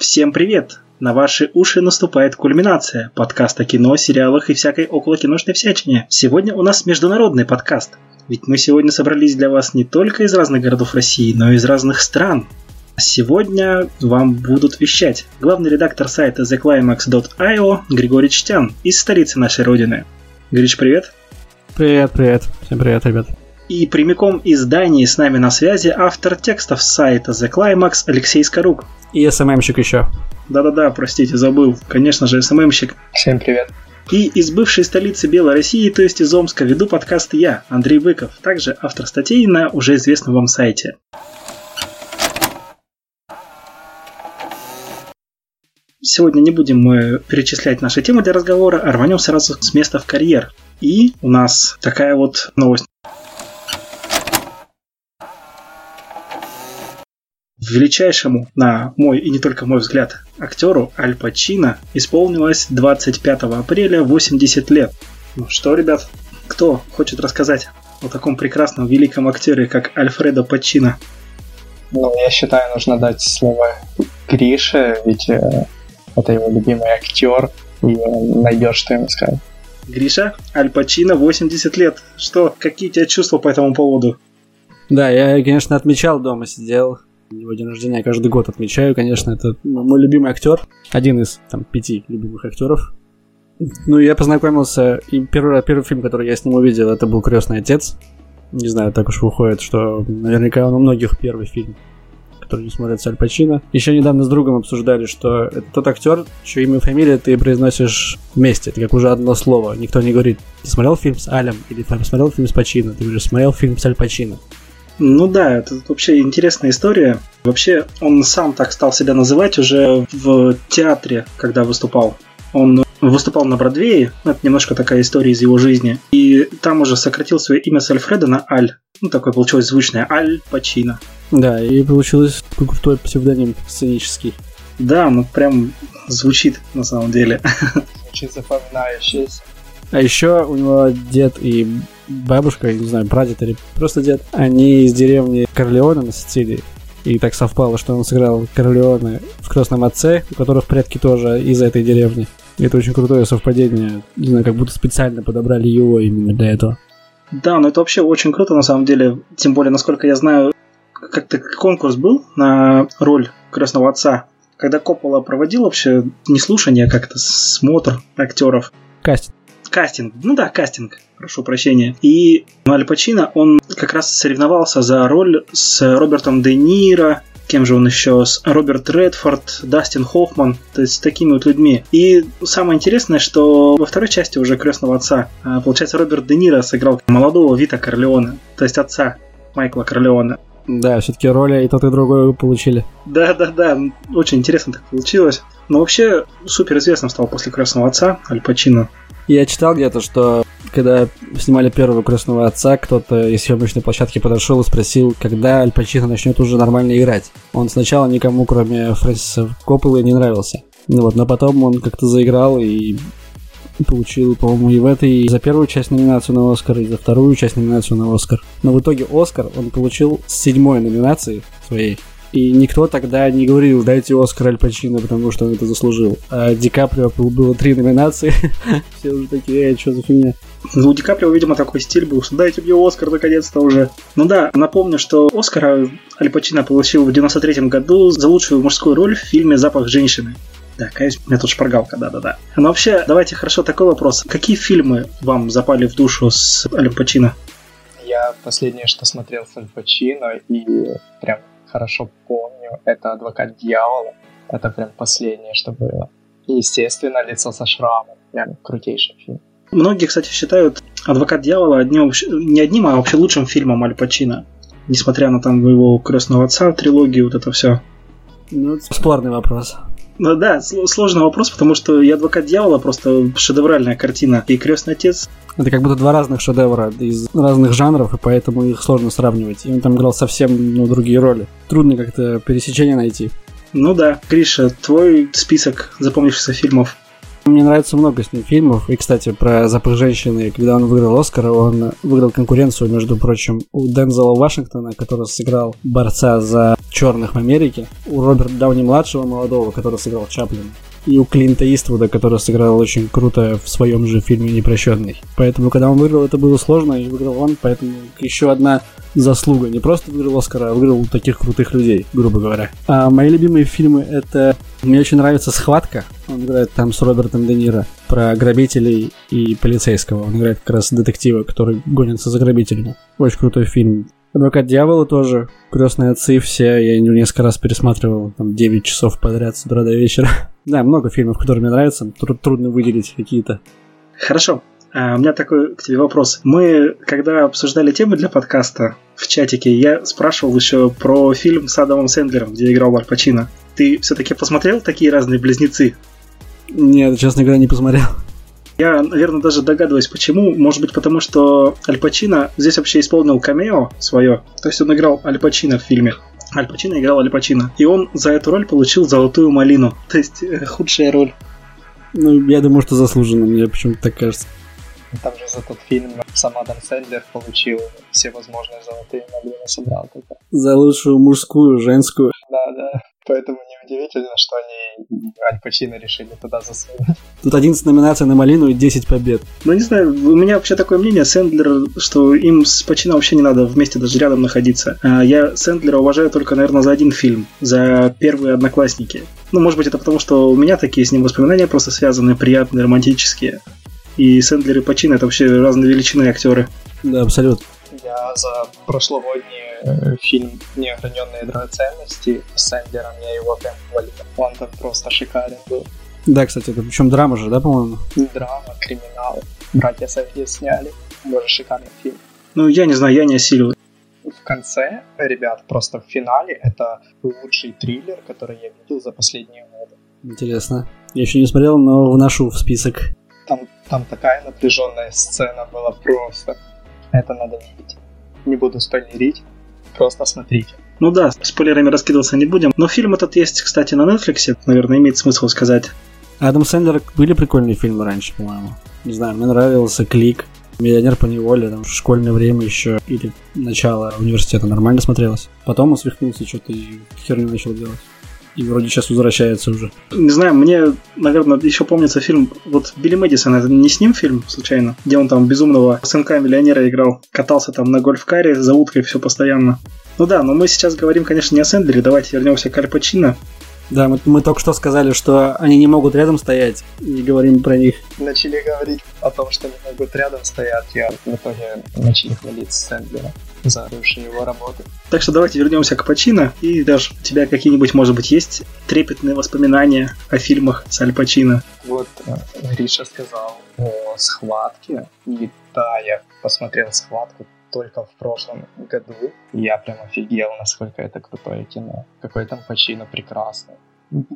Всем привет! На ваши уши наступает кульминация подкаста кино, сериалах и всякой околокиношной всячине. Сегодня у нас международный подкаст. Ведь мы сегодня собрались для вас не только из разных городов России, но и из разных стран. Сегодня вам будут вещать главный редактор сайта theclimax.io Григорий Чтян из столицы нашей родины. Гриш, привет! Привет, привет. Всем привет, ребят. И прямиком из Дании с нами на связи автор текстов сайта The Climax Алексей Скорук. И СММщик еще. Да-да-да, простите, забыл. Конечно же, СММщик. Всем привет. И из бывшей столицы Белой России, то есть из Омска, веду подкаст я, Андрей Быков, также автор статей на уже известном вам сайте. Сегодня не будем мы перечислять наши темы для разговора, а рванем сразу с места в карьер. И у нас такая вот новость. Величайшему, на мой и не только мой взгляд, актеру Аль Пачино исполнилось 25 апреля 80 лет. Ну что, ребят, кто хочет рассказать о таком прекрасном великом актере, как Альфредо Пачино? Ну, я считаю, нужно дать слово Грише, ведь э, это его любимый актер, и найдешь, что ему сказать. Гриша, Аль Пачино 80 лет. Что, какие у тебя чувства по этому поводу? Да, я, конечно, отмечал дома, сидел, его день рождения я каждый год отмечаю, конечно, это мой любимый актер, один из там пяти любимых актеров. Ну, я познакомился, и первый, первый фильм, который я с ним увидел, это был «Крестный отец». Не знаю, так уж выходит, что наверняка он у многих первый фильм, который не смотрят с Аль Пачино. Еще недавно с другом обсуждали, что это тот актер, чье имя и фамилия ты произносишь вместе. Это как уже одно слово. Никто не говорит, ты смотрел фильм с Алем или смотрел фильм с Пачино. Ты уже смотрел фильм с Аль Пачино. Ну да, это вообще интересная история. Вообще, он сам так стал себя называть уже в театре, когда выступал. Он выступал на Бродвее, это немножко такая история из его жизни. И там уже сократил свое имя с Альфреда на Аль. Ну, такое получилось звучное. Аль Пачино. Да, и получилось крутой псевдоним сценический. Да, ну прям звучит на самом деле. Звучит запоминающееся. А еще у него дед и бабушка, не знаю, прадед или просто дед, они из деревни Корлеона на Сицилии. И так совпало, что он сыграл Корлеоне в «Крестном отце», у которых предки тоже из этой деревни. И это очень крутое совпадение. Не знаю, как будто специально подобрали его именно для этого. Да, но это вообще очень круто на самом деле. Тем более, насколько я знаю, как-то конкурс был на роль крестного отца. Когда Коппола проводил вообще не слушание, а как-то смотр актеров. Кастинг кастинг. Ну да, кастинг, прошу прощения. И Аль Пачино, он как раз соревновался за роль с Робертом Де Ниро, кем же он еще, с Роберт Редфорд, Дастин Хоффман, то есть с такими вот людьми. И самое интересное, что во второй части уже «Крестного отца», а, получается, Роберт Де Ниро сыграл молодого Вита Корлеона, то есть отца Майкла Корлеона. Да, все-таки роли и тот, и другой получили. Да, да, да, очень интересно так получилось. Но вообще супер известным стал после Крестного отца Аль Пачино. Я читал где-то, что когда снимали первого крестного отца, кто-то из съемочной площадки подошел и спросил, когда Аль Пачино начнет уже нормально играть. Он сначала никому, кроме Фрэнсиса Копполы, не нравился. Ну вот, но потом он как-то заиграл и получил, по-моему, и в этой за первую часть номинацию на Оскар, и за вторую часть номинацию на Оскар. Но в итоге Оскар он получил с седьмой номинации своей. И никто тогда не говорил, дайте Оскар Аль Пачино, потому что он это заслужил. А Ди Каприо было три номинации. Все уже такие, эй, что за фигня? Ну, у Ди Каприо, видимо, такой стиль был, что дайте мне Оскар наконец-то уже. Ну да, напомню, что Оскар Аль Пачино получил в 93 году за лучшую мужскую роль в фильме «Запах женщины». Да, конечно, у меня тут шпаргалка, да-да-да. Но вообще, давайте хорошо такой вопрос. Какие фильмы вам запали в душу с Аль Пачино? Я последнее, что смотрел с Аль Пачино, и прям хорошо помню, это «Адвокат дьявола». Это прям последнее, что было. И, естественно, «Лицо со шрамом». Прям крутейший фильм. Многие, кстати, считают «Адвокат дьявола» одним, не одним, а вообще лучшим фильмом Аль Пачино. Несмотря на там его «Крестного отца», трилогию, вот это все. Ну, это спорный вопрос. Ну да, сложный вопрос, потому что и «Адвокат дьявола» просто шедевральная картина, и «Крестный отец». Это как будто два разных шедевра из разных жанров, и поэтому их сложно сравнивать. И он там играл совсем ну, другие роли. Трудно как-то пересечение найти. Ну да. Гриша, твой список запомнившихся фильмов? Мне нравится много с ним фильмов. И, кстати, про «Запах женщины», когда он выиграл Оскара, он выиграл конкуренцию, между прочим, у Дензела Вашингтона, который сыграл борца за черных в Америке, у Роберта Дауни-младшего молодого, который сыграл Чаплина и у Клинта Иствуда, который сыграл очень круто в своем же фильме «Непрощенный». Поэтому, когда он выиграл, это было сложно, и выиграл он, поэтому еще одна заслуга. Не просто выиграл Оскара, а выиграл таких крутых людей, грубо говоря. А мои любимые фильмы — это... Мне очень нравится «Схватка». Он играет там с Робертом Де Ниро про грабителей и полицейского. Он играет как раз детектива, который гонится за грабителями. Очень крутой фильм. Адвокат дьявола тоже. Крестные отцы все. Я несколько раз пересматривал. Там 9 часов подряд с утра до вечера. да, много фильмов, которые мне нравятся. Труд- трудно выделить какие-то. Хорошо. А, у меня такой к тебе вопрос. Мы, когда обсуждали темы для подкаста в чатике, я спрашивал еще про фильм с Адамом Сэндлером, где играл Аль Пачино. Ты все-таки посмотрел такие разные близнецы? Нет, честно говоря, не посмотрел. Я, наверное, даже догадываюсь, почему. Может быть, потому что Аль Пачино здесь вообще исполнил камео свое. То есть он играл Аль Пачино в фильме. Аль Пачино играл Аль Пачино. И он за эту роль получил золотую малину. То есть э, худшая роль. Ну, я думаю, что заслуженно, мне почему-то так кажется. Там же за тот фильм сам Адам Сэндлер получил все возможные золотые малины, собрал только. За лучшую мужскую, женскую. Да, да. Поэтому неудивительно, что они Аль Пачино решили туда засунуть. Тут 11 номинаций на малину и 10 побед. Ну, не знаю, у меня вообще такое мнение, Сэндлер, что им с Пачино вообще не надо вместе даже рядом находиться. А Я Сэндлера уважаю только, наверное, за один фильм, за первые «Одноклассники». Ну, может быть, это потому, что у меня такие с ним воспоминания просто связаны, приятные, романтические. И Сэндлер и Пачино это вообще разные величины актеры. Да, абсолютно. Я за прошлогодний э, фильм «Неограненные драгоценности» с Сэндлером, я его прям хвалил. Он там просто шикарен был. Да, кстати, это причем драма же, да, по-моему? Драма, криминал. Братья Сафьи сняли. Боже, шикарный фильм. Ну, я не знаю, я не осилил. В конце, ребят, просто в финале это лучший триллер, который я видел за последние годы. Интересно. Я еще не смотрел, но вношу в список. Там, там такая напряженная сцена была просто. Это надо видеть. Не буду спойлерить, просто смотрите. Ну да, спойлерами раскидываться не будем. Но фильм этот есть, кстати, на Netflix, наверное, имеет смысл сказать. Адам Сэндлер были прикольные фильмы раньше, по-моему. Не знаю, мне нравился Клик, Миллионер по неволе, там, в школьное время еще, или начало университета нормально смотрелось. Потом он свихнулся, что-то и херню начал делать. И вроде сейчас возвращается уже. Не знаю, мне, наверное, еще помнится фильм, вот Билли Мэдисон, это не с ним фильм, случайно, где он там безумного сынка миллионера играл, катался там на гольф-каре за уткой все постоянно. Ну да, но мы сейчас говорим, конечно, не о Сэндлере, давайте вернемся к Аль Пачино. Да, мы, мы только что сказали, что они не могут рядом стоять, и говорим про них. Начали говорить о том, что не могут рядом стоять, я в итоге начали хвалить Сэндлера за лучшие его работы. Так что давайте вернемся к Пачино, и даже у тебя какие-нибудь, может быть, есть трепетные воспоминания о фильмах с Аль Пачино? Вот э, Гриша сказал о схватке, и да, я посмотрел схватку только в прошлом году. Я прям офигел, насколько это крутое кино. Какой там Пачино прекрасный.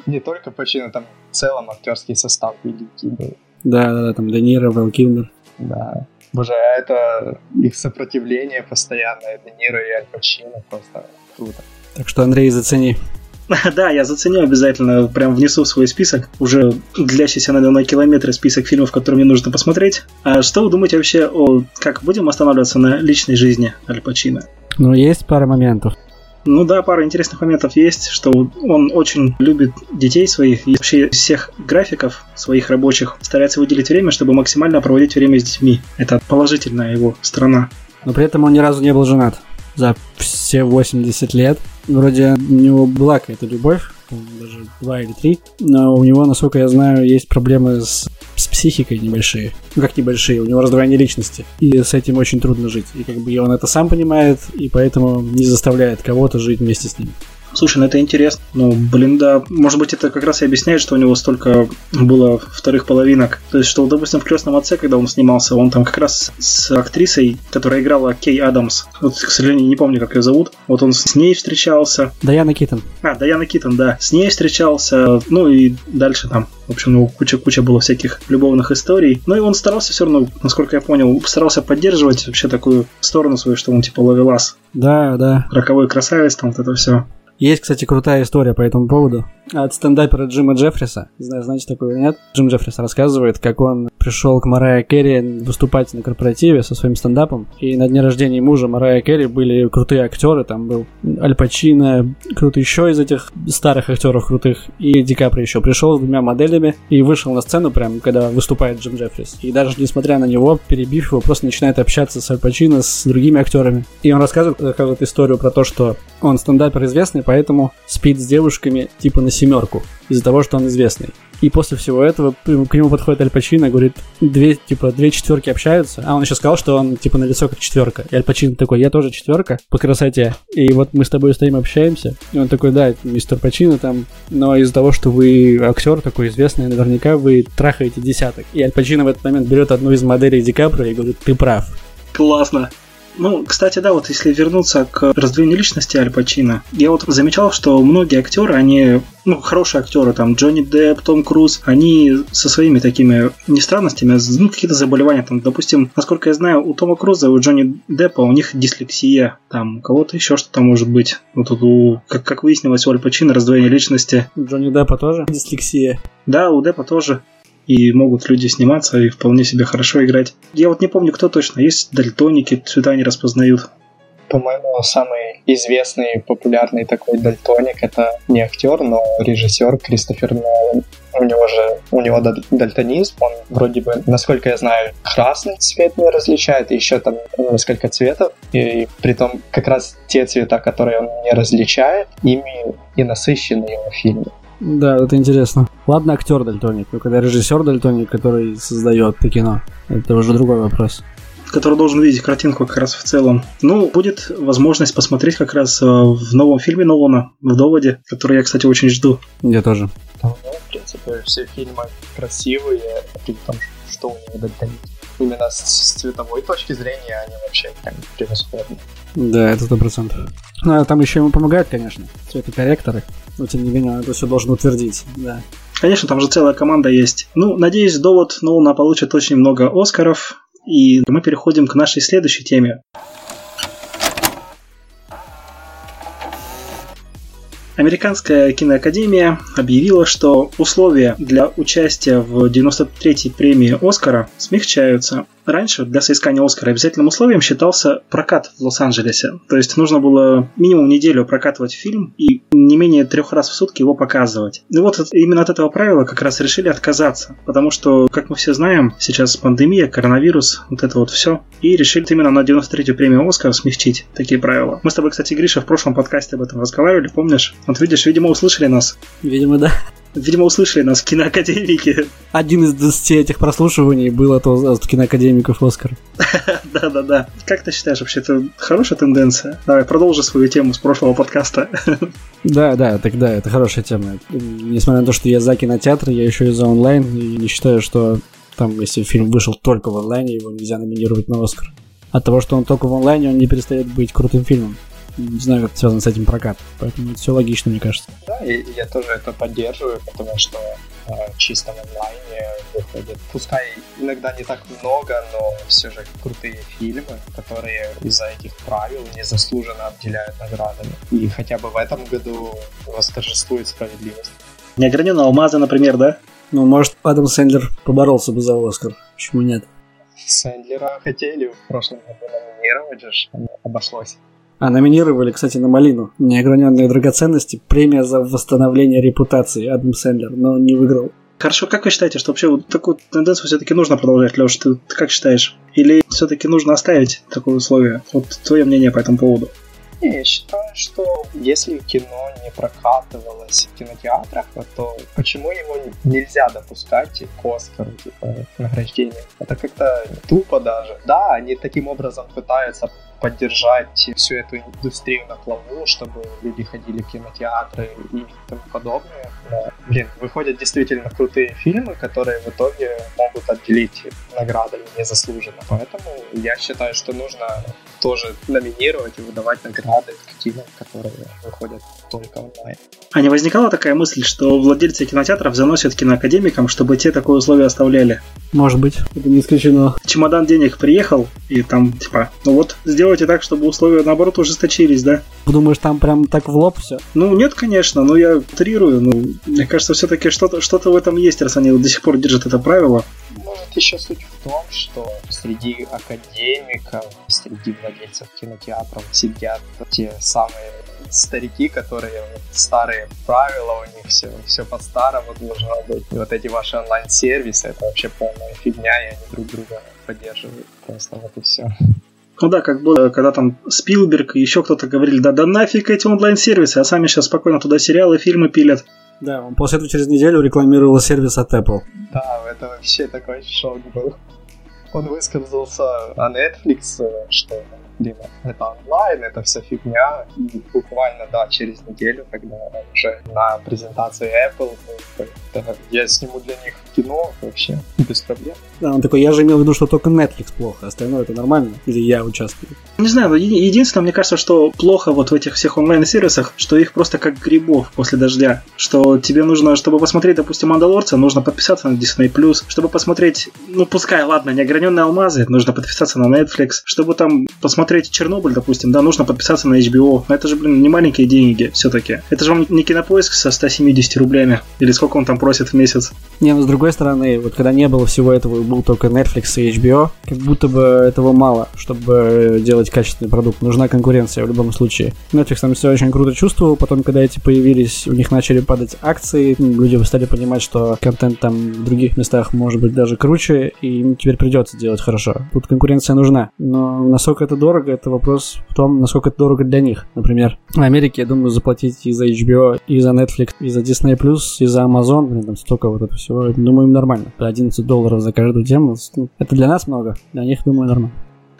Не только Пачино, там в целом актерский состав великий был. Да, да, да, там Де Ниро, Вэл Килмер. Да. Боже, а это их сопротивление постоянное, Де Ниро и Аль Пачино, просто круто. Так что, Андрей, зацени. Да, я заценю обязательно, прям внесу в свой список, уже длящийся, на километры список фильмов, которые мне нужно посмотреть. А что вы думаете вообще о... Как будем останавливаться на личной жизни Аль Пачино? Ну, есть пара моментов. Ну да, пара интересных моментов есть, что он очень любит детей своих и вообще всех графиков своих рабочих старается выделить время, чтобы максимально проводить время с детьми. Это положительная его сторона. Но при этом он ни разу не был женат за все 80 лет. Вроде у него была какая-то любовь, даже два или три, но у него, насколько я знаю, есть проблемы с, с психикой небольшие. Ну как небольшие, у него раздвоение личности. И с этим очень трудно жить. И как бы и он это сам понимает, и поэтому не заставляет кого-то жить вместе с ним. Слушай, ну это интересно. Ну, блин, да. Может быть, это как раз и объясняет, что у него столько было вторых половинок. То есть, что, допустим, в крестном отце, когда он снимался, он там как раз с актрисой, которая играла Кей Адамс. Вот, к сожалению, не помню, как ее зовут. Вот он с ней встречался. Даяна Китон. А, Даяна Китон, да. С ней встречался. Ну и дальше там. В общем, у него куча-куча было всяких любовных историй. Ну и он старался все равно, насколько я понял, старался поддерживать вообще такую сторону свою, что он типа ловелас. Да, да. Роковой красавец, там вот это все. Есть, кстати, крутая история по этому поводу. От стендапера Джима Джеффриса. Не знаю, знаете такого или нет? Джим Джеффрис рассказывает, как он пришел к Марайя Керри выступать на корпоративе со своим стендапом. И на дне рождения мужа Марайя Керри были крутые актеры. Там был Аль Пачино, крутый еще из этих старых актеров крутых. И Ди Капри еще пришел с двумя моделями и вышел на сцену прям, когда выступает Джим Джеффрис. И даже несмотря на него, перебив его, просто начинает общаться с Аль Пачино, с другими актерами. И он рассказывает, рассказывает историю про то, что он стендапер известный, поэтому спит с девушками типа на семерку из-за того, что он известный. И после всего этого к нему подходит Аль Пачино, говорит, две, типа, две четверки общаются, а он еще сказал, что он, типа, на лицо как четверка. И Аль Пачино такой, я тоже четверка по красоте, и вот мы с тобой стоим, общаемся. И он такой, да, мистер Пачино там, но из-за того, что вы актер такой известный, наверняка вы трахаете десяток. И Аль Пачино в этот момент берет одну из моделей Ди Каприо и говорит, ты прав. Классно. Ну, кстати, да, вот если вернуться к раздвоению личности Аль Пачино, я вот замечал, что многие актеры, они, ну, хорошие актеры, там, Джонни Депп, Том Круз, они со своими такими не странностями, ну, какие-то заболевания, там, допустим, насколько я знаю, у Тома Круза, у Джонни Деппа, у них дислексия, там, у кого-то еще что-то может быть. Вот тут, у, как, как выяснилось, у Аль Пачино раздвоение личности. У Джонни Деппа тоже дислексия? Да, у Деппа тоже и могут люди сниматься и вполне себе хорошо играть. Я вот не помню, кто точно. Есть дальтоники, цвета не распознают. По-моему, самый известный, популярный такой дальтоник это не актер, но режиссер Кристофер Нолан. У него же у него дальтонизм, он вроде бы, насколько я знаю, красный цвет не различает, и еще там несколько цветов, и при том как раз те цвета, которые он не различает, ими и насыщены его фильмы. Да, это интересно. Ладно, актер дальтоник, но когда режиссер дальтоник, который создает это кино, это уже другой вопрос который должен видеть картинку как раз в целом. Ну, будет возможность посмотреть как раз э, в новом фильме Нолана, в «Доводе», который я, кстати, очень жду. Я тоже. Ну, в принципе, все фильмы красивые, при том, что у него дальтоник. Именно с, с цветовой точки зрения они вообще прям превосходны. Да, это сто процентов. Ну, а там еще ему помогают, конечно, цветокорректоры но тем не менее он это все должен утвердить, да. Конечно, там же целая команда есть. Ну, надеюсь, довод Нолана получит очень много Оскаров. И мы переходим к нашей следующей теме. Американская киноакадемия объявила, что условия для участия в 93-й премии Оскара смягчаются. Раньше для соискания Оскара обязательным условием считался прокат в Лос-Анджелесе. То есть нужно было минимум неделю прокатывать фильм и не менее трех раз в сутки его показывать. И вот именно от этого правила как раз решили отказаться. Потому что, как мы все знаем, сейчас пандемия, коронавирус, вот это вот все. И решили именно на 93-ю премию Оскара смягчить такие правила. Мы с тобой, кстати, Гриша, в прошлом подкасте об этом разговаривали, помнишь? Вот видишь, видимо, услышали нас. Видимо, да. Видимо, услышали нас в киноакадемике. Один из 20 этих прослушиваний был от, от киноакадемиков Оскар. Да-да-да. Как ты считаешь, вообще это хорошая тенденция? Давай, продолжи свою тему с прошлого подкаста. Да, да, тогда это хорошая тема. Несмотря на то, что я за кинотеатр, я еще и за онлайн, и не считаю, что там, если фильм вышел только в онлайне, его нельзя номинировать на Оскар. От того, что он только в онлайне, он не перестает быть крутым фильмом не знаю, как связан с этим прокат. Поэтому это все логично, мне кажется. Да, и я тоже это поддерживаю, потому что э, чисто в онлайне выходит, пускай иногда не так много, но все же крутые фильмы, которые из-за этих правил незаслуженно обделяют наградами. И хотя бы в этом году восторжествует справедливость. Неограненные алмазы, например, да? Ну, может, Адам Сэндлер поборолся бы за Оскар. Почему нет? Сэндлера хотели в прошлом году номинировать же, обошлось. А номинировали, кстати, на «Малину». Неограненные драгоценности. Премия за восстановление репутации Адам Сэндлер, но не выиграл. Хорошо, как вы считаете, что вообще вот такую тенденцию все-таки нужно продолжать, Леша? Ты, ты как считаешь? Или все-таки нужно оставить такое условие? Вот твое мнение по этому поводу. Не, я считаю, что если кино не прокатывалось в кинотеатрах, то почему его нельзя допускать к Оскару, типа, награждению? Это как-то тупо даже. Да, они таким образом пытаются поддержать всю эту индустрию на плаву, чтобы люди ходили в кинотеатры и тому подобное. Но, блин, выходят действительно крутые фильмы, которые в итоге могут отделить награды незаслуженно. Поэтому я считаю, что нужно тоже номинировать и выдавать награды детективов, которые выходят только онлайн. А не возникала такая мысль, что владельцы кинотеатров заносят киноакадемикам, чтобы те такое условие оставляли? Может быть, это не исключено. Чемодан денег приехал, и там, типа, ну вот, сделайте так, чтобы условия, наоборот, ужесточились, да? Думаешь, там прям так в лоб все? Ну, нет, конечно, но я утрирую. Ну, мне кажется, все-таки что-то что в этом есть, раз они до сих пор держат это правило. Может, еще суть в том, что среди академиков, среди владельцев кинотеатров сидят те самые старики, которые вот, старые правила, у них все, все по-старому должно быть. И вот эти ваши онлайн-сервисы, это вообще полная фигня, и они друг друга поддерживают. Просто вот и все. Ну да, как было, когда там Спилберг и еще кто-то говорили, да да нафиг эти онлайн-сервисы, а сами сейчас спокойно туда сериалы, фильмы пилят. Да, он после этого через неделю рекламировал сервис от Apple. Да, это вообще такой шок был. Он высказался о Netflix, что блин, это онлайн, это вся фигня. И буквально, да, через неделю, когда уже на презентации Apple, это, я сниму для них кино вообще без проблем. Да, он такой, я же имел в виду, что только Netflix плохо, остальное это нормально, или я участвую. Не знаю, но единственное, мне кажется, что плохо вот в этих всех онлайн-сервисах, что их просто как грибов после дождя. Что тебе нужно, чтобы посмотреть, допустим, Мандалорца, нужно подписаться на Disney+. Чтобы посмотреть, ну пускай, ладно, неограненные алмазы, нужно подписаться на Netflix. Чтобы там посмотреть Чернобыль, допустим, да, нужно подписаться на HBO. Но это же, блин, не маленькие деньги все-таки. Это же вам не кинопоиск со 170 рублями. Или сколько он там просит в месяц. Не, но с другой стороны, вот когда не было всего этого, был только Netflix и HBO, как будто бы этого мало, чтобы делать качественный продукт. Нужна конкуренция в любом случае. Netflix там все очень круто чувствовал, потом, когда эти появились, у них начали падать акции, люди стали понимать, что контент там в других местах может быть даже круче, и им теперь придется делать хорошо. Тут конкуренция нужна. Но насколько это дорого, это вопрос в том, насколько это дорого для них. Например, в Америке, я думаю, заплатить и за HBO, и за Netflix, и за Disney+, и за Amazon, блин, там столько вот этого всего, думаю, им нормально. 11 долларов за каждую тему, ну, это для нас много, для них, думаю, нормально.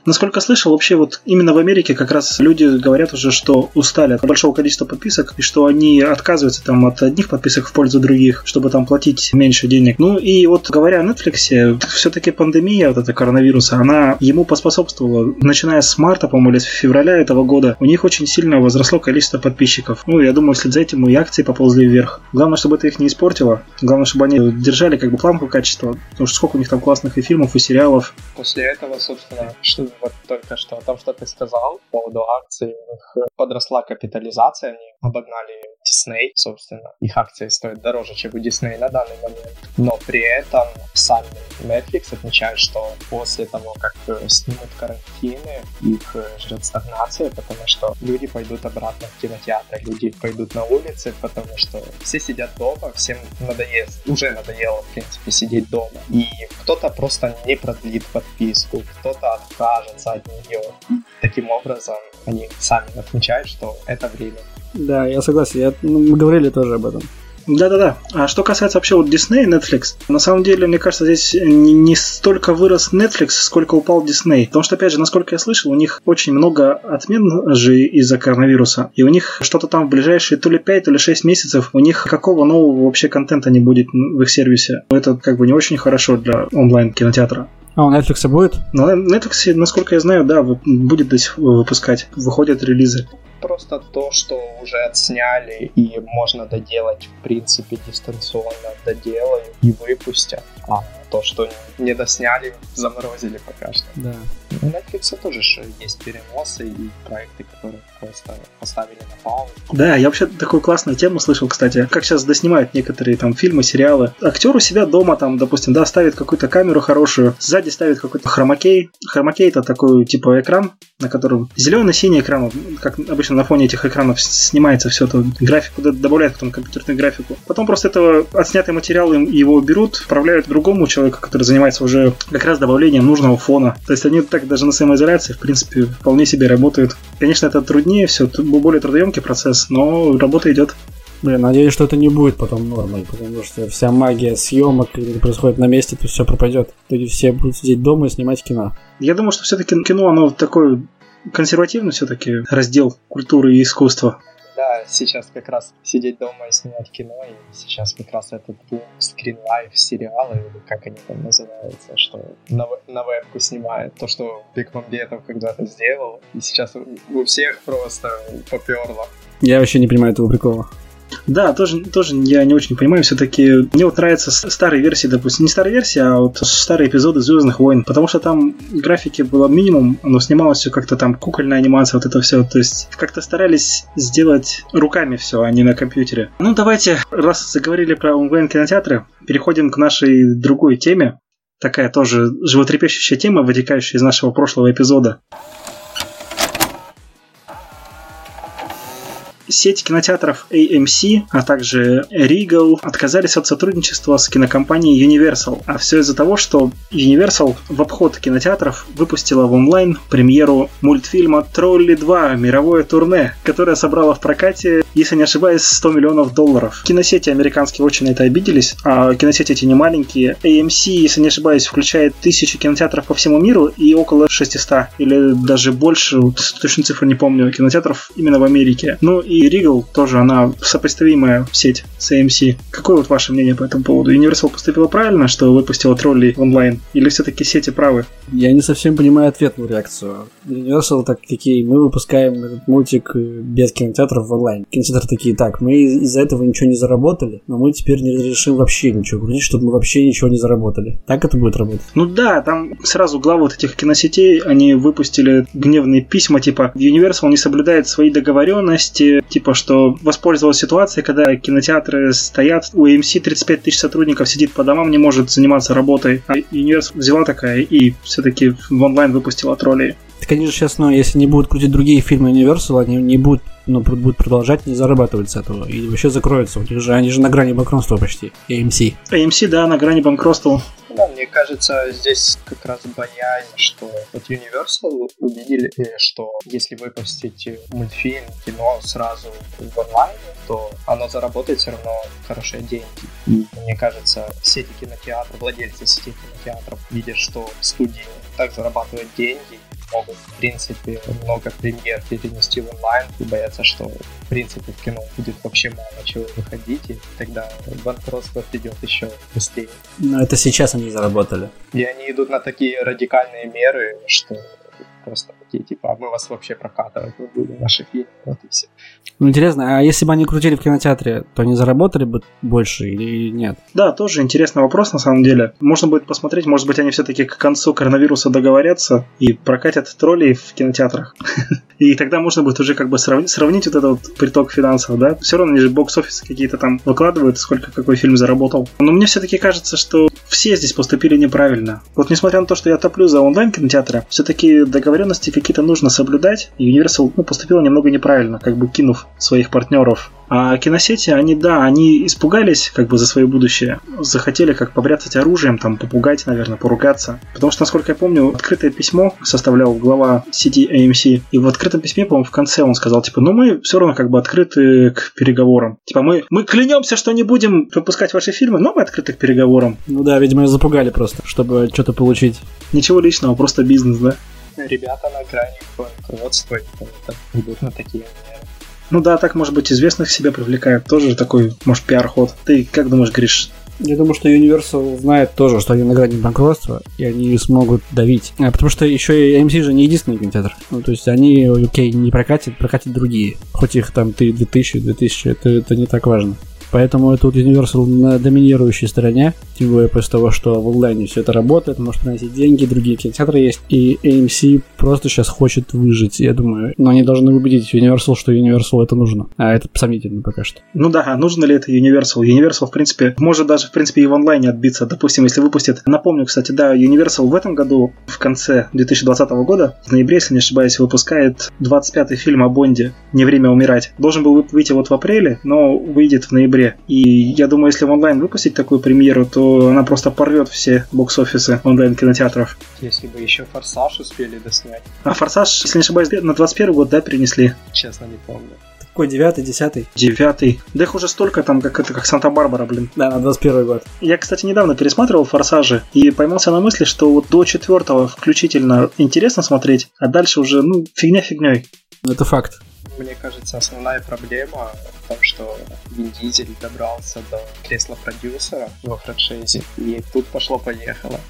Насколько слышал, вообще вот именно в Америке как раз люди говорят уже, что устали от большого количества подписок, и что они отказываются там от одних подписок в пользу других, чтобы там платить меньше денег. Ну и вот говоря о Netflix, все-таки пандемия вот эта коронавируса, она ему поспособствовала. Начиная с марта, по-моему, или с февраля этого года, у них очень сильно возросло количество подписчиков. Ну, я думаю, вслед за этим и акции поползли вверх. Главное, чтобы это их не испортило. Главное, чтобы они держали как бы планку качества. Потому что сколько у них там классных и фильмов, и сериалов. После этого, собственно, что вот только что о том, что ты сказал по поводу акций. У них подросла капитализация, они обогнали Disney, собственно. Их акции стоят дороже, чем у Disney на данный момент. Но при этом сами Netflix отмечают, что после того, как э, снимут карантины, их э, ждет стагнация, потому что люди пойдут обратно в кинотеатры, люди пойдут на улицы, потому что все сидят дома, всем надоест, уже надоело, в принципе, сидеть дома. И кто-то просто не продлит подписку, кто-то откажется от нее. Таким образом, они сами отмечают, что это время да, я согласен. Я, ну, мы говорили тоже об этом. Да-да-да. А что касается вообще вот Disney и Netflix, на самом деле, мне кажется, здесь не, не столько вырос Netflix, сколько упал Disney. Потому что, опять же, насколько я слышал, у них очень много отмен же из-за коронавируса. И у них что-то там в ближайшие то ли 5, то ли 6 месяцев, у них какого нового вообще контента не будет в их сервисе. Это как бы не очень хорошо для онлайн-кинотеатра. А у Netflix будет? Ну, Netflix, насколько я знаю, да, будет до сих выпускать. Выходят релизы просто то, что уже отсняли и можно доделать, в принципе, дистанционно доделают и выпустят. А то, что не досняли, заморозили пока что. Да. У Netflix тоже есть переносы и проекты, которые просто поставили на паузу. Да, я вообще такую классную тему слышал, кстати, как сейчас доснимают некоторые там фильмы, сериалы. Актер у себя дома там, допустим, да, ставит какую-то камеру хорошую, сзади ставит какой-то хромакей. Хромакей это такой типа экран, на котором зеленый-синий экран, как обычно на фоне этих экранов снимается все это, графику добавляют потом компьютерную графику. Потом просто этого отснятый материал его берут, отправляют другому человеку, который занимается уже как раз добавлением нужного фона. То есть они так даже на самоизоляции, в принципе, вполне себе работают. Конечно, это труднее все, более трудоемкий процесс, но работа идет. Блин, надеюсь, что это не будет потом нормой, потому что вся магия съемок, когда происходит на месте, то все пропадет. Люди все будут сидеть дома и снимать кино. Я думаю, что все-таки кино, оно такой консервативный все-таки раздел культуры и искусства. Да, сейчас как раз сидеть дома и снимать кино, и сейчас как раз этот бум скринлайф сериалы, или как они там называются, что на, на вебку снимает. То, что Бекмамбетов когда-то сделал, и сейчас у всех просто поперло. Я вообще не понимаю этого прикола. Да, тоже, тоже я не очень понимаю. Все-таки мне вот нравятся старые версии, допустим, не старые версии, а вот старые эпизоды Звездных войн, потому что там графики было минимум, но снималось все как-то там кукольная анимация, вот это все. То есть как-то старались сделать руками все, а не на компьютере. Ну, давайте, раз заговорили про онлайн-кинотеатры, переходим к нашей другой теме. Такая тоже животрепещущая тема, вытекающая из нашего прошлого эпизода. Сеть кинотеатров AMC, а также Regal отказались от сотрудничества с кинокомпанией Universal. А все из-за того, что Universal в обход кинотеатров выпустила в онлайн премьеру мультфильма «Тролли 2. Мировое турне», которое собрало в прокате, если не ошибаюсь, 100 миллионов долларов. Киносети американские очень на это обиделись, а киносети эти не маленькие. AMC, если не ошибаюсь, включает тысячи кинотеатров по всему миру и около 600 или даже больше, точно цифру не помню, кинотеатров именно в Америке. Ну и и Regal тоже, она сопоставимая сеть с AMC. Какое вот ваше мнение по этому поводу? Universal поступила правильно, что выпустила троллей онлайн? Или все-таки сети правы? Я не совсем понимаю ответную реакцию. Universal так такие, мы выпускаем этот мультик э, без кинотеатров в онлайн. Кинотеатры такие, так, мы из-за этого ничего не заработали, но мы теперь не разрешим вообще ничего крутить, чтобы мы вообще ничего не заработали. Так это будет работать? Ну да, там сразу главы вот этих киносетей, они выпустили гневные письма, типа Universal не соблюдает свои договоренности, типа, что воспользовалась ситуацией, когда кинотеатры стоят, у AMC 35 тысяч сотрудников сидит по домам, не может заниматься работой, а Universal взяла такая и все-таки в онлайн выпустила троллей. Так они же сейчас, ну, если не будут крутить другие фильмы Universal, они не будут ну, будут продолжать не зарабатывать с этого. И вообще закроются. У них же, они же на грани банкротства почти. AMC. AMC, да, на грани банкротства. Да, мне кажется, здесь как раз боязнь, что вот Universal увидели, что если выпустить мультфильм, кино сразу в онлайне, то оно заработает все равно хорошие деньги. И мне кажется, сети кинотеатров, владельцы сети кинотеатров видят, что студии так зарабатывают деньги, могут, в принципе, много премьер перенести в онлайн и боятся, что, в принципе, в кино будет вообще мало чего выходить, и тогда банкротство придет еще быстрее. Но это сейчас они заработали. И они идут на такие радикальные меры, что просто такие, типа, а мы вас вообще прокатывать не будем, наши фильмы, вот и все. Ну, интересно, а если бы они крутили в кинотеатре, то они заработали бы больше или нет? Да, тоже интересный вопрос на самом деле. Можно будет посмотреть, может быть, они все-таки к концу коронавируса договорятся и прокатят троллей в кинотеатрах. И тогда можно будет уже как бы сравнить, сравнить вот этот приток финансов, да? Все равно они же бокс-офисы какие-то там выкладывают, сколько какой фильм заработал. Но мне все-таки кажется, что все здесь поступили неправильно. Вот несмотря на то, что я топлю за онлайн-кинотеатры, все-таки договоренности какие-то нужно соблюдать, и Universal ну, поступила немного неправильно, как бы кинув своих партнеров. А киносети, они, да, они испугались как бы за свое будущее, захотели как побряцать оружием, там, попугать, наверное, поругаться. Потому что, насколько я помню, открытое письмо составлял глава сети AMC, и в открытом письме, по-моему, в конце он сказал, типа, ну мы все равно как бы открыты к переговорам. Типа, мы, мы клянемся, что не будем выпускать ваши фильмы, но мы открыты к переговорам. Ну да, видимо, запугали просто, чтобы что-то получить. Ничего личного, просто бизнес, да? Ребята на грани банкротства идут на такие меры. Ну да, так, может быть, известных себе привлекают. Тоже такой, может, пиар-ход. Ты как думаешь, Гриш, я думаю, что Universal знает тоже, что они на грани банкротства, и они смогут давить. А, потому что еще и AMC же не единственный кинотеатр. Ну, то есть они, окей, не прокатят, прокатят другие. Хоть их там ты 2000, 2000, это, это не так важно. Поэтому это вот Universal на доминирующей стороне, тем более после того, что в онлайне все это работает, может приносить деньги, другие кинотеатры есть, и AMC просто сейчас хочет выжить, я думаю. Но они должны убедить Universal, что Universal это нужно. А это сомнительно пока что. Ну да, а нужно ли это Universal? Universal, в принципе, может даже, в принципе, и в онлайне отбиться. Допустим, если выпустит... Напомню, кстати, да, Universal в этом году, в конце 2020 года, в ноябре, если не ошибаюсь, выпускает 25-й фильм о Бонде «Не время умирать». Должен был выйти вот в апреле, но выйдет в ноябре игре. И я думаю, если в онлайн выпустить такую премьеру, то она просто порвет все бокс-офисы онлайн-кинотеатров. Если бы еще «Форсаж» успели доснять. А «Форсаж», если не ошибаюсь, на 21 год, да, перенесли? Честно, не помню. Какой, девятый, десятый? Девятый. Да их уже столько там, как это, как Санта-Барбара, блин. Да, на 21 год. Я, кстати, недавно пересматривал «Форсажи» и поймался на мысли, что вот до четвертого включительно интересно смотреть, а дальше уже, ну, фигня фигней. Это факт. Мне кажется, основная проблема том, что Вин Дизель добрался до кресла продюсера во франшизе, и тут пошло-поехало.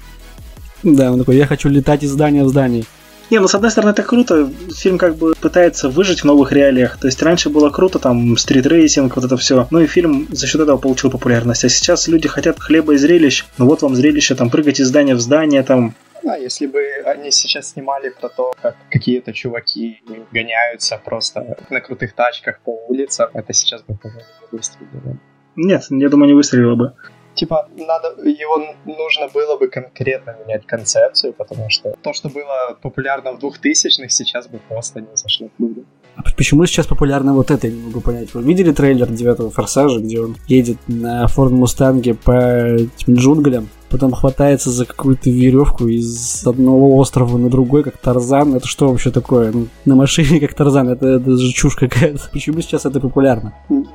Да, он такой, я хочу летать из здания в здание. Не, ну с одной стороны это круто, фильм как бы пытается выжить в новых реалиях. То есть раньше было круто, там, стритрейсинг, вот это все. Ну и фильм за счет этого получил популярность. А сейчас люди хотят хлеба и зрелищ. Ну вот вам зрелище, там, прыгать из здания в здание, там, да, если бы они сейчас снимали про то, как какие-то чуваки гоняются просто на крутых тачках по улицам, это сейчас бы, по-моему, не выстрелило. Нет, я думаю, не выстрелило бы типа, надо, его нужно было бы конкретно менять концепцию, потому что то, что было популярно в 2000-х, сейчас бы просто не зашло людям. А почему сейчас популярно вот это, я не могу понять. Вы видели трейлер девятого форсажа, где он едет на Форд Мустанге по этим джунглям? Потом хватается за какую-то веревку из одного острова на другой, как Тарзан. Это что вообще такое? Ну, на машине как Тарзан, это, это же чушь какая-то. Почему сейчас это популярно?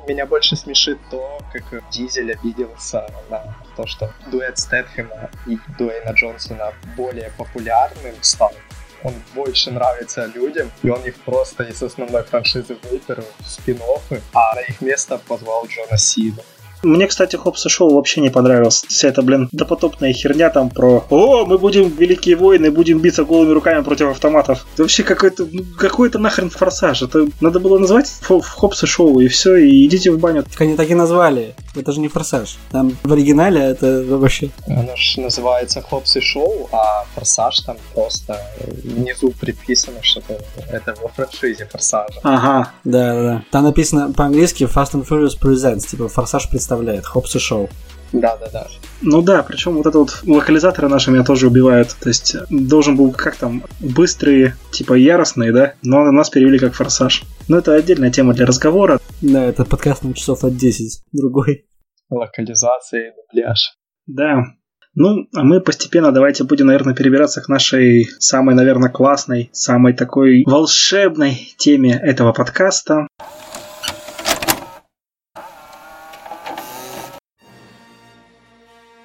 Меня больше смешит то, как Дизель обиделся на то, что дуэт Стэтхэма и Дуэйна Джонсона более популярным стал он больше нравится людям, и он их просто из основной франшизы выпер в спин а на их место позвал Джона Сида. Мне, кстати, Хопса Шоу вообще не понравилось. Вся эта, блин, допотопная херня там про «О, мы будем великие воины, будем биться голыми руками против автоматов». Это вообще какой-то, ну, какой-то нахрен форсаж. Это надо было назвать в Хопса Шоу и все, и идите в баню. Так они так и назвали. Это же не форсаж. Там в оригинале это вообще... Оно же называется Хопсы Шоу, а форсаж там просто внизу приписано, что это во франшизе форсажа. Ага, да, да, да. Там написано по-английски Fast and Furious Presents, типа форсаж представляет представляет. Хопс и шоу. Да, да, да. Ну да, причем вот это вот локализаторы наши меня тоже убивают. То есть должен был как там быстрые, типа яростные, да, но нас перевели как форсаж. Но это отдельная тема для разговора. Да, это подкаст на часов от 10, другой. Локализация и дубляж. Да. Ну, а мы постепенно давайте будем, наверное, перебираться к нашей самой, наверное, классной, самой такой волшебной теме этого подкаста.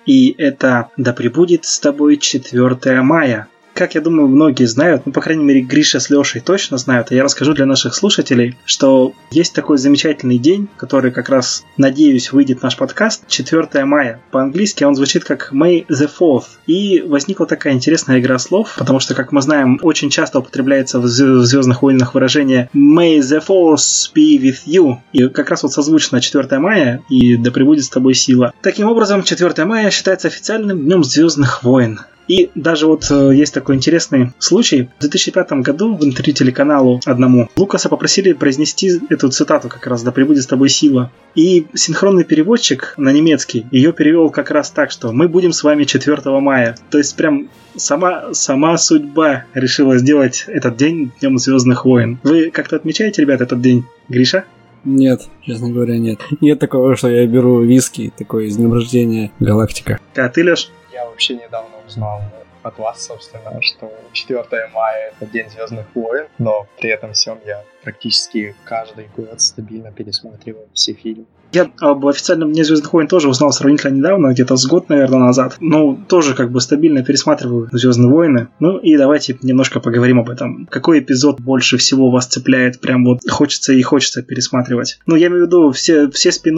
И это «Да пребудет с тобой 4 мая», как я думаю, многие знают, ну, по крайней мере, Гриша с Лешей точно знают, а я расскажу для наших слушателей, что есть такой замечательный день, который как раз, надеюсь, выйдет наш подкаст, 4 мая. По-английски он звучит как May the 4th. И возникла такая интересная игра слов, потому что, как мы знаем, очень часто употребляется в Звездных войнах выражение May the Force be with you. И как раз вот созвучно 4 мая и да пребудет с тобой сила. Таким образом, 4 мая считается официальным днем Звездных войн. И даже вот э, есть такой интересный случай. В 2005 году в интервью телеканалу одному Лукаса попросили произнести эту цитату как раз «Да пребудет с тобой сила». И синхронный переводчик на немецкий ее перевел как раз так, что «Мы будем с вами 4 мая». То есть прям сама, сама судьба решила сделать этот день Днем Звездных войн. Вы как-то отмечаете, ребят, этот день? Гриша? Нет, честно говоря, нет. Нет такого, что я беру виски такой из днем рождения Галактика. А ты, Леш? Я вообще недавно узнал от вас, собственно, что 4 мая — это День Звездных войн, но при этом всем я практически каждый год стабильно пересматриваю все фильмы. Я об официальном Дне Звездных войн тоже узнал сравнительно недавно, где-то с год, наверное, назад. Ну, тоже как бы стабильно пересматриваю Звездные войны. Ну и давайте немножко поговорим об этом. Какой эпизод больше всего вас цепляет? Прям вот хочется и хочется пересматривать. Ну, я имею в виду все, все спин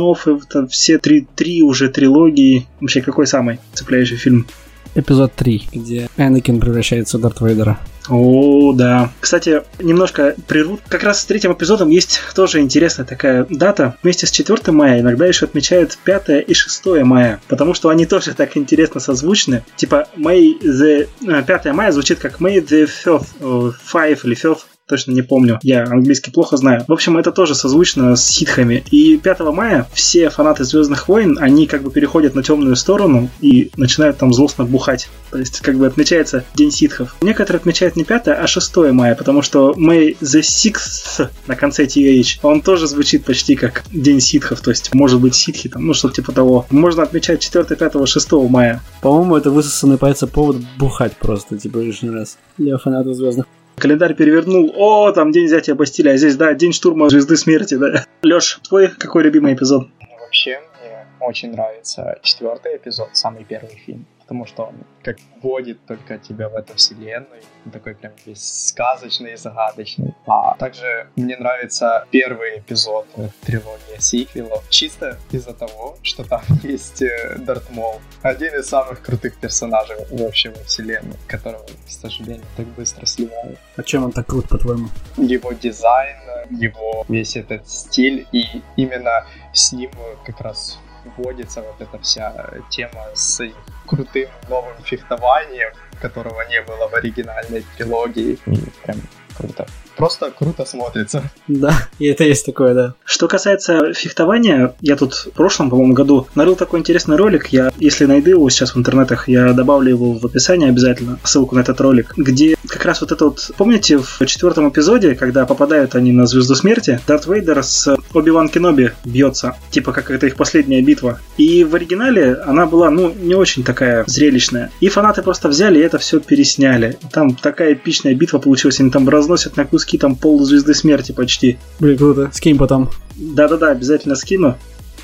все три, три уже трилогии. Вообще, какой самый цепляющий фильм? Эпизод 3, где Энакин превращается в Дарт Вейдера. О, да. Кстати, немножко прерву. Как раз с третьим эпизодом есть тоже интересная такая дата. Вместе с 4 мая иногда еще отмечают 5 и 6 мая, потому что они тоже так интересно созвучны. Типа May the... 5 э, мая звучит как May the 5, 5 или 5 точно не помню. Я английский плохо знаю. В общем, это тоже созвучно с ситхами. И 5 мая все фанаты Звездных войн, они как бы переходят на темную сторону и начинают там злостно бухать. То есть как бы отмечается День ситхов. Некоторые отмечают не 5, а 6 мая, потому что May the Sixth на конце TH, он тоже звучит почти как День ситхов, то есть может быть ситхи там, ну что-то типа того. Можно отмечать 4, 5, 6 мая. По-моему, это высосанный пальцы повод бухать просто, типа лишний раз. Для фанатов Звездных Календарь перевернул, о, там день взятия Бастилии, а здесь, да, день штурма Звезды Смерти, да. Леш, твой какой любимый эпизод? Ну, вообще, мне очень нравится четвертый эпизод, самый первый фильм потому что он как вводит только тебя в эту вселенную, он такой прям весь сказочный и загадочный. А также мне нравится первый эпизод трилогии сиквелов, чисто из-за того, что там есть э, Дарт Мол, один из самых крутых персонажей вообще во вселенной, которого, к сожалению, так быстро сливают. А чем он так крут, по-твоему? Его дизайн, его весь этот стиль, и именно с ним как раз вводится вот эта вся тема с крутым новым фехтованием, которого не было в оригинальной трилогии. И прям круто. Просто круто смотрится. Да, и это есть такое, да. Что касается фехтования, я тут в прошлом, по-моему, году нарыл такой интересный ролик. Я, если найду его сейчас в интернетах, я добавлю его в описании обязательно, ссылку на этот ролик, где как раз вот это вот, помните, в четвертом эпизоде, когда попадают они на Звезду Смерти, Дарт Вейдер с Оби-Ван Кеноби бьется, типа как это их последняя битва. И в оригинале она была, ну, не очень такая зрелищная. И фанаты просто взяли и это все пересняли. Там такая эпичная битва получилась, они там разносят на куски там пол Звезды Смерти почти. Блин, круто. Скинь потом. Да-да-да, обязательно скину.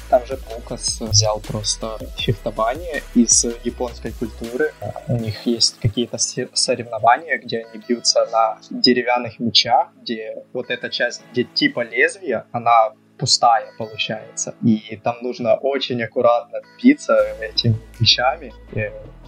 Там же Лукас взял просто фехтование из японской культуры. У них есть какие-то соревнования, где они бьются на деревянных мечах, где вот эта часть, где типа лезвия, она пустая получается. И там нужно очень аккуратно биться этими мечами.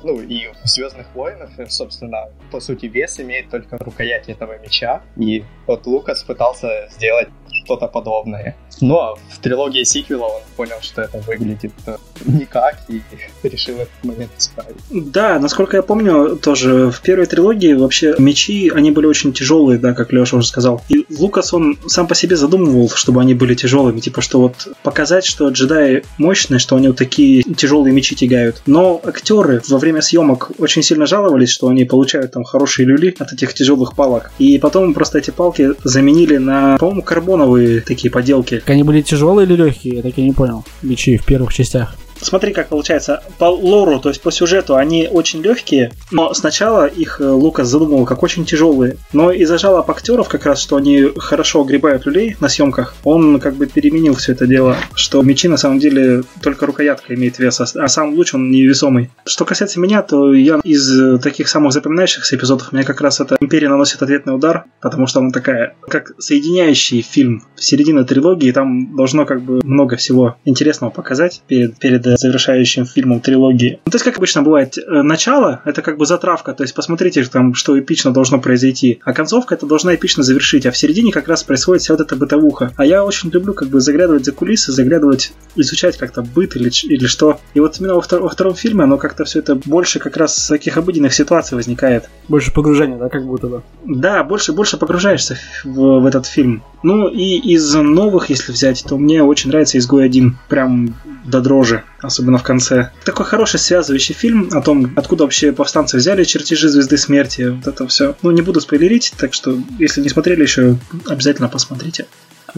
Ну и в Звездных войнах, собственно, по сути, вес имеет только рукоять этого меча. И вот Лукас пытался сделать что-то подобное. Но ну, а в трилогии сиквела он понял, что это выглядит э, никак, и решил этот момент исправить. Да, насколько я помню, тоже в первой трилогии вообще мечи, они были очень тяжелые, да, как Леша уже сказал. И Лукас, он сам по себе задумывал, чтобы они были тяжелыми, типа, что вот показать, что джедаи мощные, что они вот такие тяжелые мечи тягают. Но актеры во время съемок очень сильно жаловались, что они получают там хорошие люли от этих тяжелых палок. И потом просто эти палки заменили на, по-моему, карбоновые такие поделки. Они были тяжелые или легкие? Я так и не понял. Мечи в первых частях. Смотри, как получается. По лору, то есть по сюжету, они очень легкие, но сначала их э, Лукас задумывал как очень тяжелые. Но из-за жалоб актеров, как раз, что они хорошо огребают люлей на съемках, он как бы переменил все это дело, что мечи на самом деле только рукоятка имеет вес, а, а сам луч он невесомый. Что касается меня, то я из таких самых запоминающихся эпизодов, мне как раз это Империя наносит ответный удар, потому что она такая, как соединяющий фильм в середине трилогии, там должно как бы много всего интересного показать перед, перед завершающим фильмом трилогии. Ну, то есть, как обычно бывает, э, начало — это как бы затравка, то есть посмотрите, там, что эпично должно произойти, а концовка это должна эпично завершить, а в середине как раз происходит вся вот эта бытовуха. А я очень люблю как бы заглядывать за кулисы, заглядывать, изучать как-то быт или, или что. И вот именно во, втор- во втором фильме оно как-то все это больше как раз таких обыденных ситуаций возникает. Больше погружения, да, как будто бы? Да, больше, больше погружаешься в, в этот фильм. Ну и из новых, если взять, то мне очень нравится «Изгой один». Прям до дрожи особенно в конце. Такой хороший связывающий фильм о том, откуда вообще повстанцы взяли чертежи Звезды Смерти, вот это все. Ну, не буду спойлерить, так что, если не смотрели еще, обязательно посмотрите.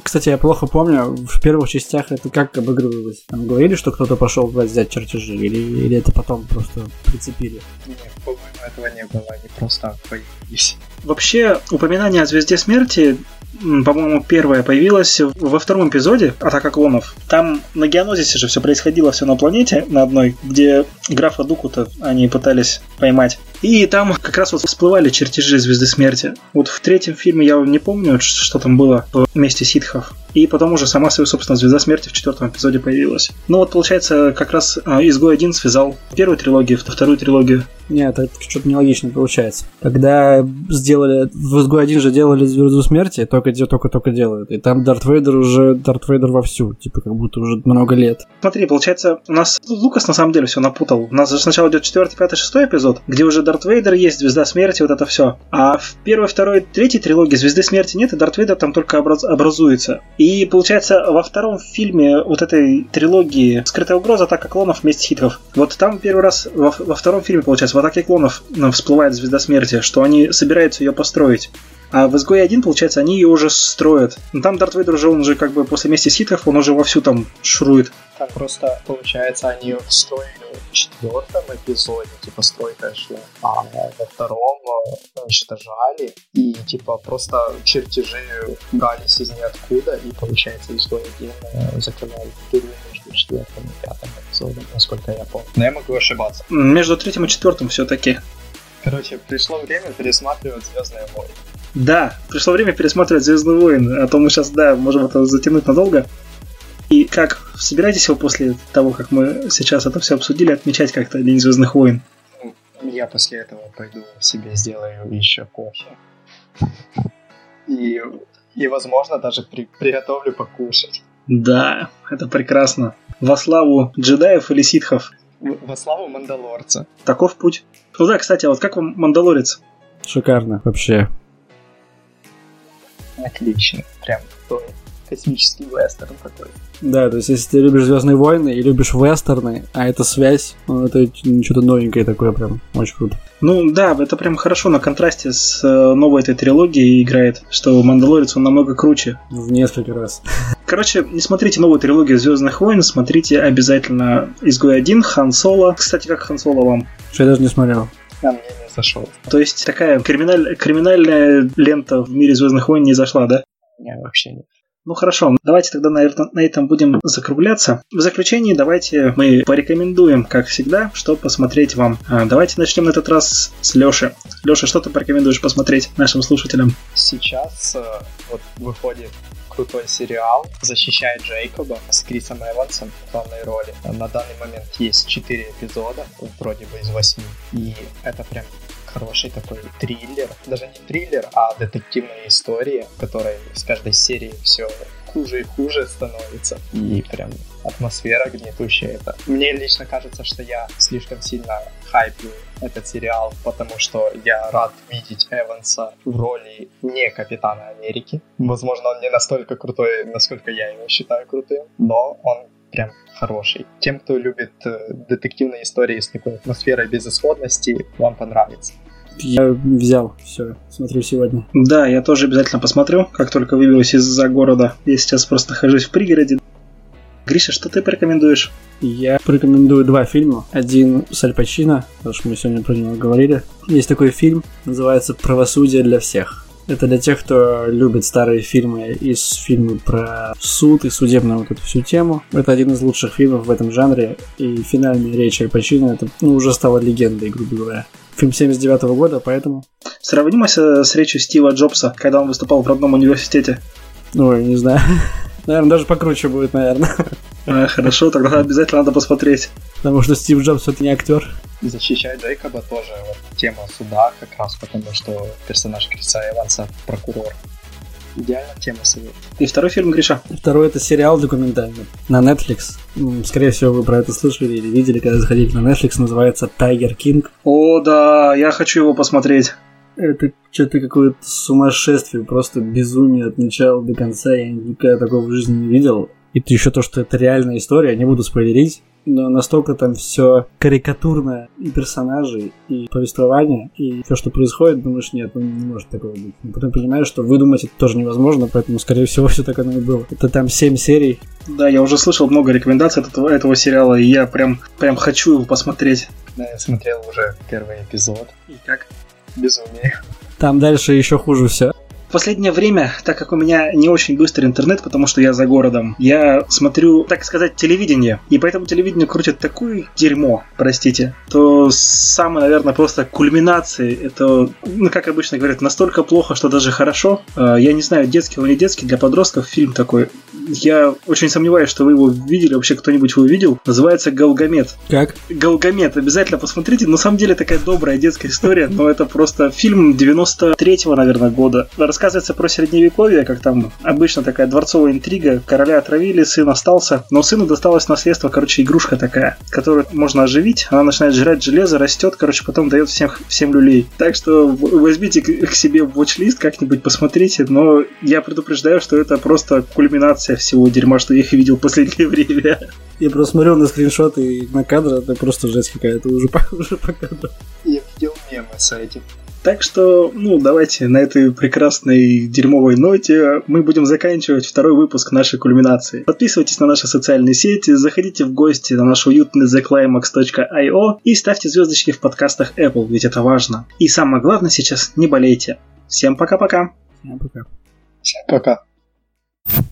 Кстати, я плохо помню, в первых частях это как обыгрывалось? Там говорили, что кто-то пошел взять чертежи, или, или это потом просто прицепили? Нет, по-моему, этого не было, они просто появились. Вообще, упоминание о Звезде Смерти по-моему, первая появилась во втором эпизоде «Атака клонов». Там на Геонозисе же все происходило все на планете, на одной, где графа Дукута они пытались поймать. И там как раз вот всплывали чертежи Звезды Смерти. Вот в третьем фильме я не помню, что там было вместе ситхов. И потом уже сама свою, собственно, Звезда Смерти в четвертом эпизоде появилась. Ну вот, получается, как раз а, Изгой один связал первую трилогию, вторую трилогию. Нет, это что-то нелогично получается. Когда сделали... В Изгой один же делали Звезду Смерти, только только-только делают. И там Дарт Вейдер уже... Дарт Вейдер вовсю. Типа, как будто уже много лет. Смотри, получается, у нас Лукас на самом деле все напутал. У нас же сначала идет четвертый, пятый, шестой эпизод, где уже Дарт Вейдер есть, Звезда Смерти, вот это все. А в первой, второй, третьей трилогии Звезды Смерти нет, и Дарт Вейдер там только образ... образуется. И получается, во втором фильме вот этой трилогии «Скрытая угроза. Атака клонов. Месть хитров». Вот там первый раз во, во втором фильме, получается, в «Атаке клонов» всплывает Звезда Смерти, что они собираются ее построить. А в изгое 1, получается, они ее уже строят. Но там Дарт Вейдер уже, он же как бы после мести ситхов, он уже вовсю там шурует. Там просто, получается, они ее строили в четвертом эпизоде, типа стройка шла, а во втором э, уничтожали, и типа просто чертежи брались из ниоткуда, и получается изгой один э, закрывали период между четвертым и пятым эпизодом, насколько я помню. Но я могу ошибаться. Между третьим и четвертым все-таки. Короче, пришло время пересматривать Звездные войны. Да, пришло время пересматривать Звездные войны, а то мы сейчас, да, можем это затянуть надолго. И как, собираетесь вы после того, как мы сейчас это все обсудили, отмечать как-то День Звездных войн? Я после этого пойду себе сделаю еще кофе. И, и возможно, даже при, приготовлю покушать. Да, это прекрасно. Во славу джедаев или ситхов. Во славу Мандалорца. Таков путь. Ну да, кстати, а вот как вам Мандалорец? Шикарно, вообще. Отлично. Прям космический вестерн такой. Да, то есть если ты любишь Звездные войны и любишь вестерны, а это связь, ну это что-то новенькое такое прям, очень круто. Ну да, это прям хорошо на контрасте с э, новой этой трилогией играет, что Мандалорец он намного круче. В несколько раз. Короче, не смотрите новую трилогию Звездных войн, смотрите обязательно Изгой 1, Хан Соло. Кстати, как Хан Соло вам? Что я даже не смотрел. А мне зашел. То есть такая криминаль... криминальная лента в мире Звездных войн не зашла, да? Не, вообще нет. Ну хорошо, давайте тогда, наверное, на этом будем закругляться. В заключении давайте мы порекомендуем, как всегда, что посмотреть вам. А, давайте начнем на этот раз с Лёши. Лёша, что ты порекомендуешь посмотреть нашим слушателям? Сейчас э, вот выходит крутой сериал «Защищает Джейкоба» с Крисом Эвансом в главной роли. На данный момент есть 4 эпизода, вроде бы из 8. И это прям хороший такой триллер, даже не триллер, а детективная история, в которой с каждой серии все хуже и хуже становится. И прям атмосфера гнетущая это. Мне лично кажется, что я слишком сильно хайплю этот сериал, потому что я рад видеть Эванса в роли не Капитана Америки. Возможно, он не настолько крутой, насколько я его считаю крутым, но он прям хороший. Тем, кто любит э, детективные истории с такой атмосферой безысходности, вам понравится. Я взял, все, смотрю сегодня. Да, я тоже обязательно посмотрю, как только выберусь из-за города. Я сейчас просто нахожусь в пригороде. Гриша, что ты порекомендуешь? Я порекомендую два фильма. Один с Аль Пачино, потому что мы сегодня про него говорили. Есть такой фильм, называется «Правосудие для всех». Это для тех, кто любит старые фильмы из фильмов про суд и судебную вот эту всю тему. Это один из лучших фильмов в этом жанре. И финальная речь Аль Пачино это ну, уже стала легендой, грубо говоря. Фильм 79 -го года, поэтому... Сравнимо с речью Стива Джобса, когда он выступал в родном университете? Ой, не знаю. Наверное, даже покруче будет, наверное. А, хорошо, тогда обязательно надо посмотреть. Потому что Стив Джобс это не актер. Защищать Джейкоба тоже вот, тема суда, как раз потому что персонаж Криса Эванса прокурор. Идеальная тема совет. И второй фильм, Гриша? Второй это сериал документальный на Netflix. Скорее всего, вы про это слышали или видели, когда заходили на Netflix. Называется Tiger King. О, да, я хочу его посмотреть. Это что-то какое-то сумасшествие, просто безумие от начала до конца. Я никогда такого в жизни не видел. И еще то, что это реальная история, не буду спойлерить но настолько там все карикатурно и персонажи, и повествование, и все, что происходит, думаешь, нет, ну не может такого быть. Но потом понимаешь, что выдумать это тоже невозможно, поэтому, скорее всего, все так оно и было. Это там 7 серий. Да, я уже слышал много рекомендаций от этого, этого сериала, и я прям, прям хочу его посмотреть. Да, я смотрел уже первый эпизод. И как? Безумие. Там дальше еще хуже все. В последнее время, так как у меня не очень быстрый интернет, потому что я за городом, я смотрю, так сказать, телевидение. И поэтому телевидение крутит такое дерьмо, простите, то самое, наверное, просто кульминации, это, ну, как обычно говорят, настолько плохо, что даже хорошо. А, я не знаю, детский или не детский, для подростков фильм такой. Я очень сомневаюсь, что вы его видели, вообще кто-нибудь его видел. Называется «Галгамет». Как? «Галгамет». Обязательно посмотрите. На самом деле такая добрая детская история, но это просто фильм 93-го, наверное, года рассказывается про средневековье, как там обычно такая дворцовая интрига. Короля отравили, сын остался, но сыну досталось наследство, короче, игрушка такая, которую можно оживить. Она начинает жрать железо, растет, короче, потом дает всем, всем люлей. Так что возьмите к, себе в watch как-нибудь посмотрите, но я предупреждаю, что это просто кульминация всего дерьма, что я их видел в последнее время. Я просто смотрел на скриншоты и на кадры, это просто жесть какая-то уже по, уже по кадру. Я видел мемы с этим. Так что, ну, давайте на этой прекрасной дерьмовой ноте мы будем заканчивать второй выпуск нашей кульминации. Подписывайтесь на наши социальные сети, заходите в гости на наш уютный theclimax.io и ставьте звездочки в подкастах Apple, ведь это важно. И самое главное сейчас, не болейте. Всем пока-пока. Всем пока. Всем пока.